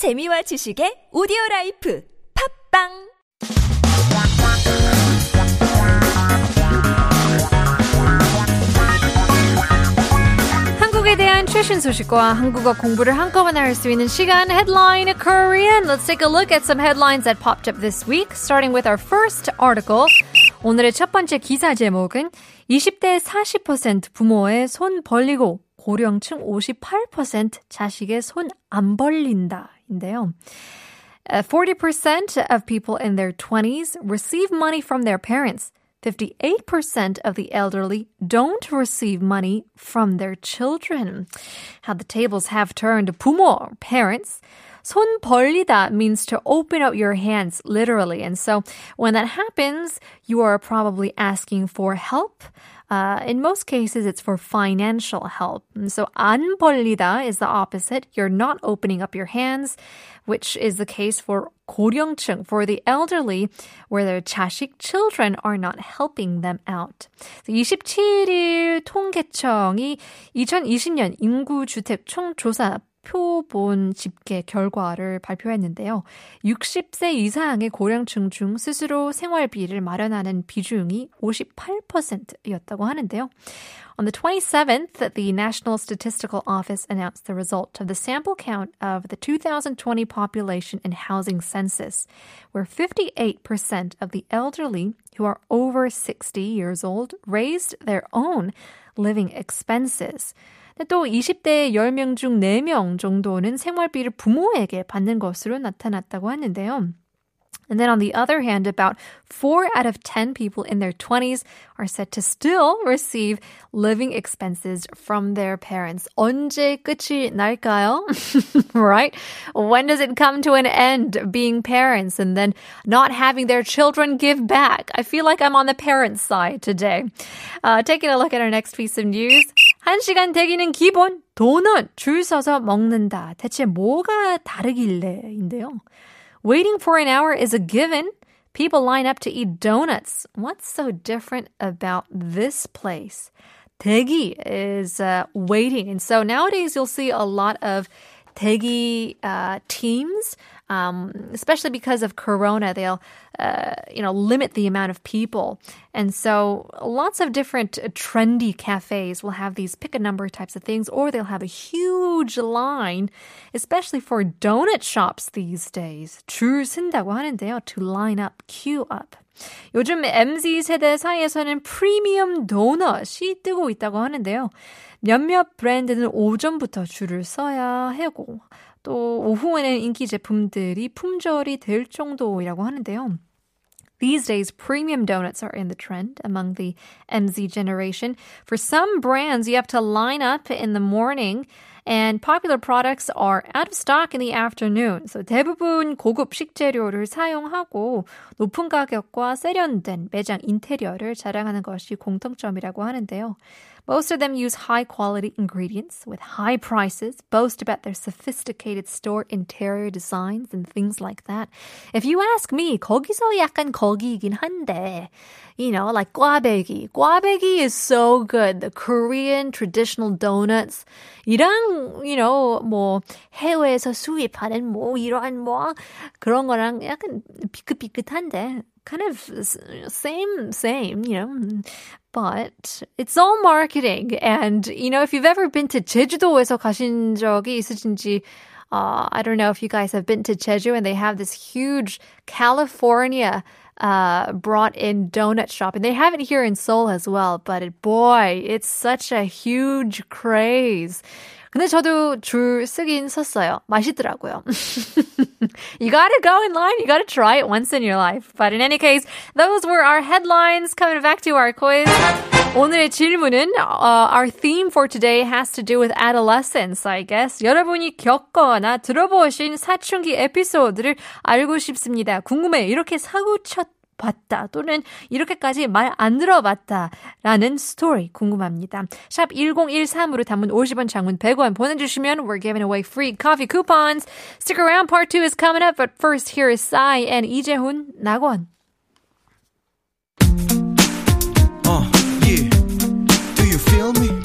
재미와 지식의 오디오 라이프 팝빵 한국에 대한 최신 소식과 한국어 공부를 한꺼번에 할 수 있는 시간 Headline Korean. Let's take a look at some headlines that popped up this week, starting with our first article. 오늘의 첫 번째 기사 제목은 20대 40% 부모의 손 벌리고 고령층 58% 자식의 손 안 벌린다 인데요. Uh, 40% of people in their 20s receive money from their parents. 58% of the elderly don't receive money from their children. How the tables have turned. 부모, parents, 손 벌리다 means to open up your hands literally. And so when that happens, you are probably asking for help. Uh, in most cases, it's for financial help. And so 안 벌리다 is the opposite. You're not opening up your hands, which is the case for 고령층, for the elderly, where their 자식 children are not helping them out. 27일 통계청이 2020년 인구주택 총조사 표본 집계 결과를 발표했는데요. 60세 이상의 고령층 중 스스로 생활비를 마련하는 비중이 58%였다고 하는데요. On the 27th, the National Statistical Office announced the result of the sample count of the 2020 population and housing census, where 58% of the elderly who are over 60 years old raised their own living expenses. 또 20대 10명 중 4명 정도는 생활비를 부모에게 받는 것으로 나타났다고 하는데요. And then on the other hand, about 4 out of 10 people in their 20s are said to still receive living expenses from their parents. 언제 끝이 날까요? right? When does it come to an end being parents and then not having their children give back? I feel like I'm on the parents' side today. Uh, taking a look at our next piece of news. 1시간 대기는 기본, 도넛 줄 서서 먹는다. 대체 뭐가 다르길래인데요. Waiting for an hour is a given. People line up to eat donuts. What's so different about this place? 대기 is uh, waiting. And so nowadays you'll see a lot of 대기 uh, teams, um, especially because of Corona, they'll, uh, you know, limit the amount of people. And so lots of different trendy cafes will have these pick a number types of things, or they'll have a huge line, especially for donut shops these days. 줄 쓴다고 하는데요. To line up, queue up. 요즘 MZ 세대 사이에서는 프리미엄 도넛이 뜨고 있다고 하는데요. 몇몇 브랜드는 오전부터 줄을 서야 하고 또 오후에는 인기 제품들이 품절이 될 정도이라고 하는데요. These days, premium donuts are in the trend among the MZ generation. For some brands, you have to line up in the morning and popular products are out of stock in the afternoon. So 대부분 고급 식재료를 사용하고 높은 가격과 세련된 매장 인테리어를 자랑하는 것이 공통점이라고 하는데요. Most of them use high quality ingredients with high prices, boast about their sophisticated store interior designs and things like that. If you ask me, 거기서 약간 거기이긴 한데, you know, like 꽈배기. 꽈배기 is so good. The Korean traditional donuts. 이랑, you know, 뭐, 해외에서 수입하는 뭐, 이러한 뭐, 그런 거랑 약간 비긋비긋한데, kind of same, same, you know. But it's all marketing. And, you know, if you've ever been to 제주도에서 가신 적이 있으신지, uh, I don't know if you guys have been to Jeju and they have this huge California uh, brought in donut shop. And they have it here in Seoul as well. But it, boy, it's such a huge craze. 근데 저도 줄 쓰긴 썼어요. 맛있더라고요. you gotta go in line. You gotta try it once in your life. But in any case, those were our headlines. Coming back to our quiz. 오늘의 질문은 uh, our theme for today has to do with adolescence, I guess. 여러분이 겪거나 들어보신 사춘기 에피소드를 알고 싶습니다. 궁금해. 이렇게 사고 쳤 봤다 또는 이렇게까지 말 안 들어봤다라는 스토리 궁금합니다. 샵 1013으로 담은 50원 장문 100원 보내주시면 we're giving away free coffee coupons. Stick around, part 2 is coming up, but first here is Psy and 이재훈, 낙원. Feel me?